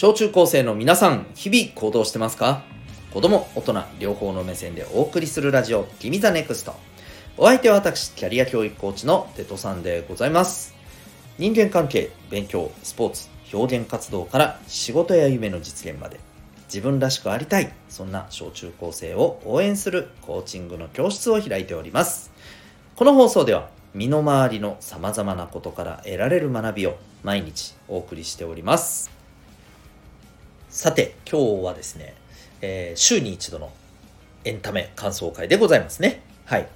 小中高生の皆さん、日々行動してますか？子供、大人、両方の目線でお送りするラジオ、君 the NEXT。お相手は私、キャリア教育コーチのテトさんでございます。人間関係、勉強、スポーツ、表現活動から仕事や夢の実現まで、自分らしくありたい、そんな小中高生を応援するコーチングの教室を開いております。この放送では、身の回りの様々なことから得られる学びを毎日お送りしております。さて、今日はですね、えー、週に一度のエンタメ感想会でございますね。はい。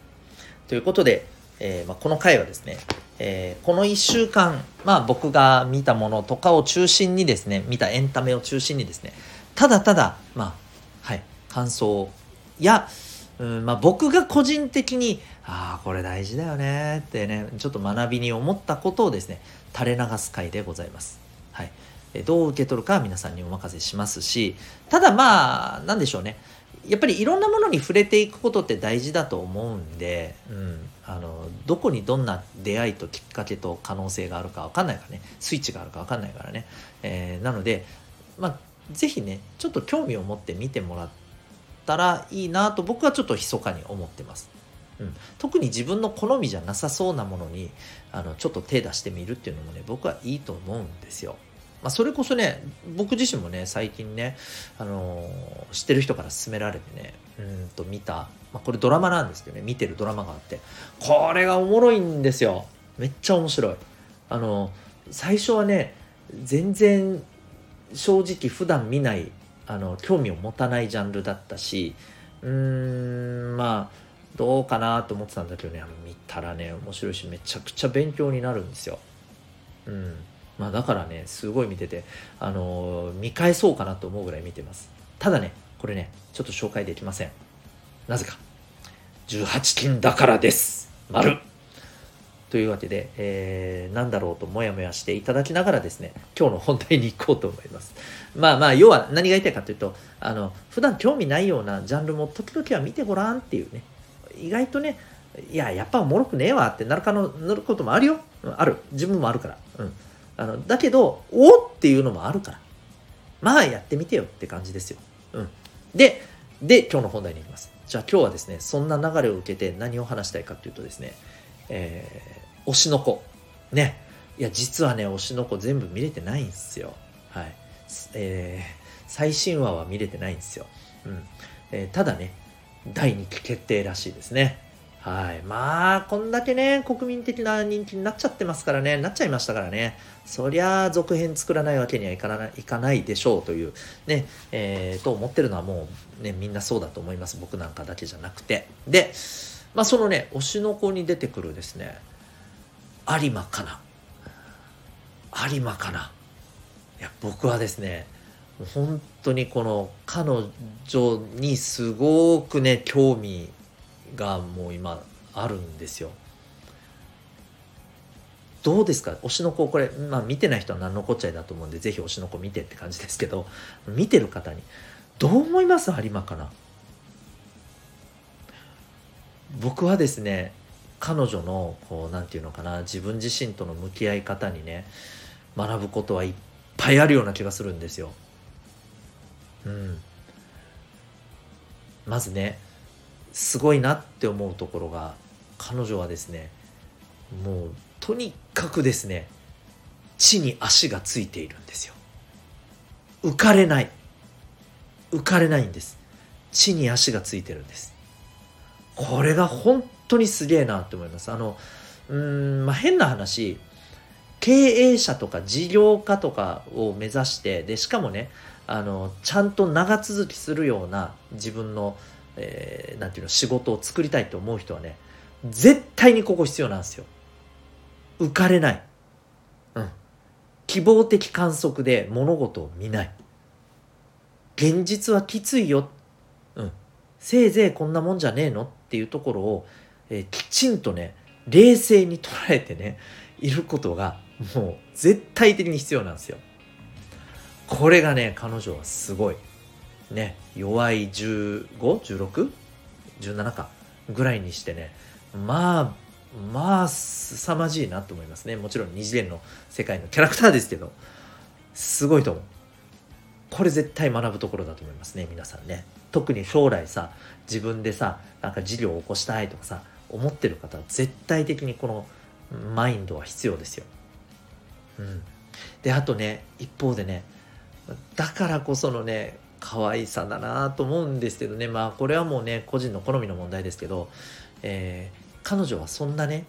ということで、えー、まあ、この回はですね、えー、この1週間、まあ僕が見たものとかを中心にですね、見たエンタメを中心にですね、ただただ、まあ、はい、感想や、うんまあ、僕が個人的にああこれ大事だよねってねちょっと学びに思ったことをですね垂れ流す回でございます。はい、どう受け取るかは皆さんにお任せしますしただまあ何でしょうね。やっぱりいろんなものに触れていくことって大事だと思うんで、うん、あのどこにどんな出会いときっかけと可能性があるか分かんないからね。スイッチがあるか分かんないからね、えー、なのでまあ是非ねちょっと興味を持って見てもらったらいいなと僕はちょっと密かに思ってます。うん、特に自分の好みじゃなさそうなものにあのちょっと手出してみるっていうのもね僕はいいと思うんですよ。まあ、それこそね僕自身もね最近ね、あのー、知ってる人から勧められてねうんと見た、まあ、これドラマなんですけどね見てるドラマがあってこれがおもろいんですよ。めっちゃ面白い。あのー、最初はね全然正直普段見ないあの興味を持たないジャンルだったしうーんまあどうかなと思ってたんだけどね見たらね面白いしめちゃくちゃ勉強になるんですよ。うん。まあ、だからねすごい見てて、あのー、見返そうかなと思うぐらい見てます。ただねこれねちょっと紹介できません。なぜか。18金だからです。丸。というわけで、えー、なんだろうともやもやしていただきながらですね今日の本題に行こうと思います。まあまあ要は何が言いたいかというとあの普段興味ないようなジャンルも時々は見てごらんっていうね。意外とねいややっぱおもろくねえわってなるかのなることもあるよ。ある。自分もあるから。うん。あのだけどおっていうのもあるからまあやってみてよって感じですよ。うん、でで今日の本題に行きます。じゃあ今日はですねそんな流れを受けて何を話したいかというとですね、えー、推しの子ねいや実はね推しの子全部見れてないんですよ。はい。えー、最新話は見れてないんですよ。うんえー、ただね第2期決定らしいですね。はい。まあ、こんだけね、国民的な人気になっちゃってますからね、なっちゃいましたからね。そりゃ、続編作らないわけにはいかないいかないでしょうという、ね、えー、と思ってるのはもう、ね、みんなそうだと思います。僕なんかだけじゃなくて。で、まあ、そのね、推しの子に出てくるですね、有馬かな。有馬かな。いや、僕はですね、本当にこの彼女にすごくね、興味がもう今あるんですよ。どうですか？推しの子これ、まあ、見てない人は何のこっちゃいだと思うんでぜひ推しの子見てって感じですけど見てる方に。どう思います？有馬かな？僕はですね彼女のこう何て言うのかな自分自身との向き合い方にね学ぶことはいっぱいあるような気がするんですよ。うん、まずねすごいなって思うところが彼女はですねもうとにかくですね地に足がついているんですよ。浮かれない。浮かれないんです。地に足がついてるんです。これが本当にすげえなって思います。あのうんまあ変な話経営者とか事業家とかを目指してでしかもねあのちゃんと長続きするような自分のえー、なんていうの仕事を作りたいと思う人はね絶対にここ必要なんですよ。浮かれない。うん。希望的観測で物事を見ない。現実はきついよ。うん。せいぜいこんなもんじゃねえのっていうところを、えー、きちんとね冷静に捉えてねいることがもう絶対的に必要なんですよ。これがね彼女はすごい。ね弱い 15?16?17 かぐらいにしてねまあまあ凄まじいなと思いますねもちろん二次元の世界のキャラクターですけどすごいと思うこれ絶対学ぶところだと思いますね皆さんね特に将来さ自分でさなんか事業を起こしたいとかさ思ってる方は絶対的にこのマインドは必要ですよ。うん、であとね一方でねだからこそのね可愛さだなと思うんですけどね。まあこれはもうね個人の好みの問題ですけど、えー、彼女はそんなね、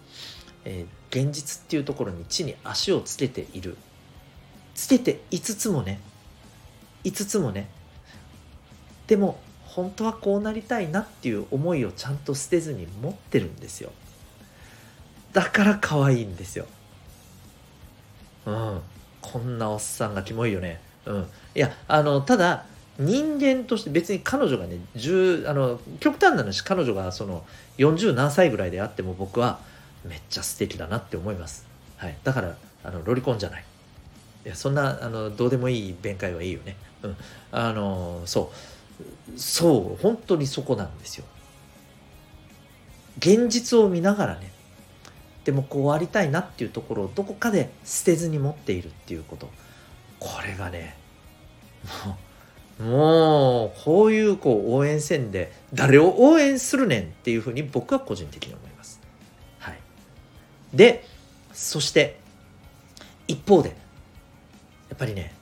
えー、現実っていうところに地に足をつけている。つけて5つもね5つもねでも本当はこうなりたいなっていう思いをちゃんと捨てずに持ってるんですよ。だから可愛いんですよ。うん。こんなおっさんがキモいよね。うん。いやあのただ人間として別に彼女がね10あの極端な話彼女がその40何歳ぐらいであっても僕はめっちゃ素敵だなって思います、はい、だからあのロリコンじゃない。いやそんなあのどうでもいい弁解はいいよね。うん。あのそう。そう本当にそこなんですよ。現実を見ながらねでもこうありたいなっていうところをどこかで捨てずに持っているっていうこと。これがねもうもうこういうこう応援戦で誰を応援するねんっていうふうに僕は個人的に思います。はい、でそして一方でやっぱりね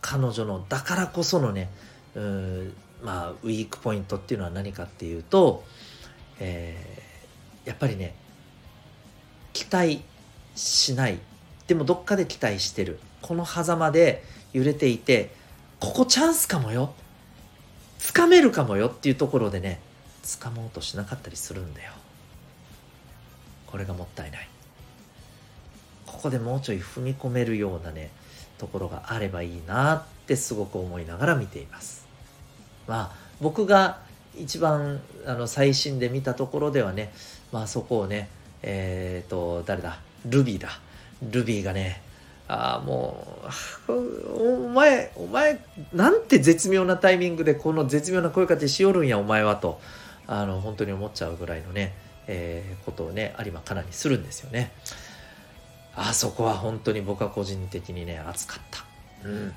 彼女のだからこそのねうまあウィークポイントっていうのは何かっていうと、えー、やっぱりね期待しない。でもどっかで期待してる。この狭間で揺れていてここチャンスかもよ。つかめるかもよっていうところでね掴もうとしなかったりするんだよ。これがもったいない。ここでもうちょい踏み込めるようなねところがあればいいなってすごく思いながら見ています。まあ僕が一番あの最新で見たところではねまあそこをねえっ、ー、と誰だ？ルビーだ。ルビーがねああもうお前お前なんて絶妙なタイミングでこの絶妙な声かけしよるんやお前はとあの本当に思っちゃうぐらいのね、えー、ことをね有馬かなにするんですよね。あそこは本当に僕は個人的にね熱かった。うん。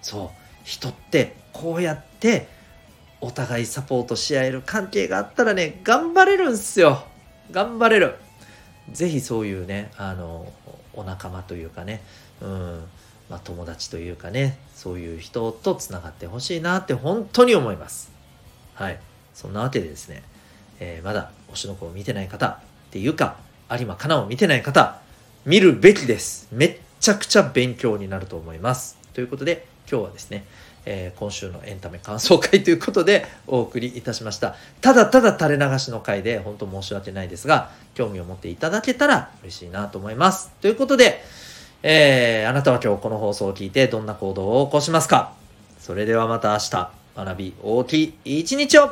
そう。人ってこうやってお互いサポートし合える関係があったらね頑張れるんすよ。頑張れる。是非そういうねあのお仲間というかね。うん。まあ、友達というかね。そういう人とつながってほしいなって本当に思います。はい。そんなわけでですね、えー、まだ推しの子を見てない方っていうか有馬かなを見てない方見るべきです。めっちゃくちゃ勉強になると思います。ということで今日はですねえー、今週のエンタメ感想会ということでお送りいたしました。ただただ垂れ流しの回で本当申し訳ないですが、興味を持っていただけたら嬉しいなと思います。ということで、えー、あなたは今日この放送を聞いてどんな行動を起こしますか？それではまた明日、学び大きい一日を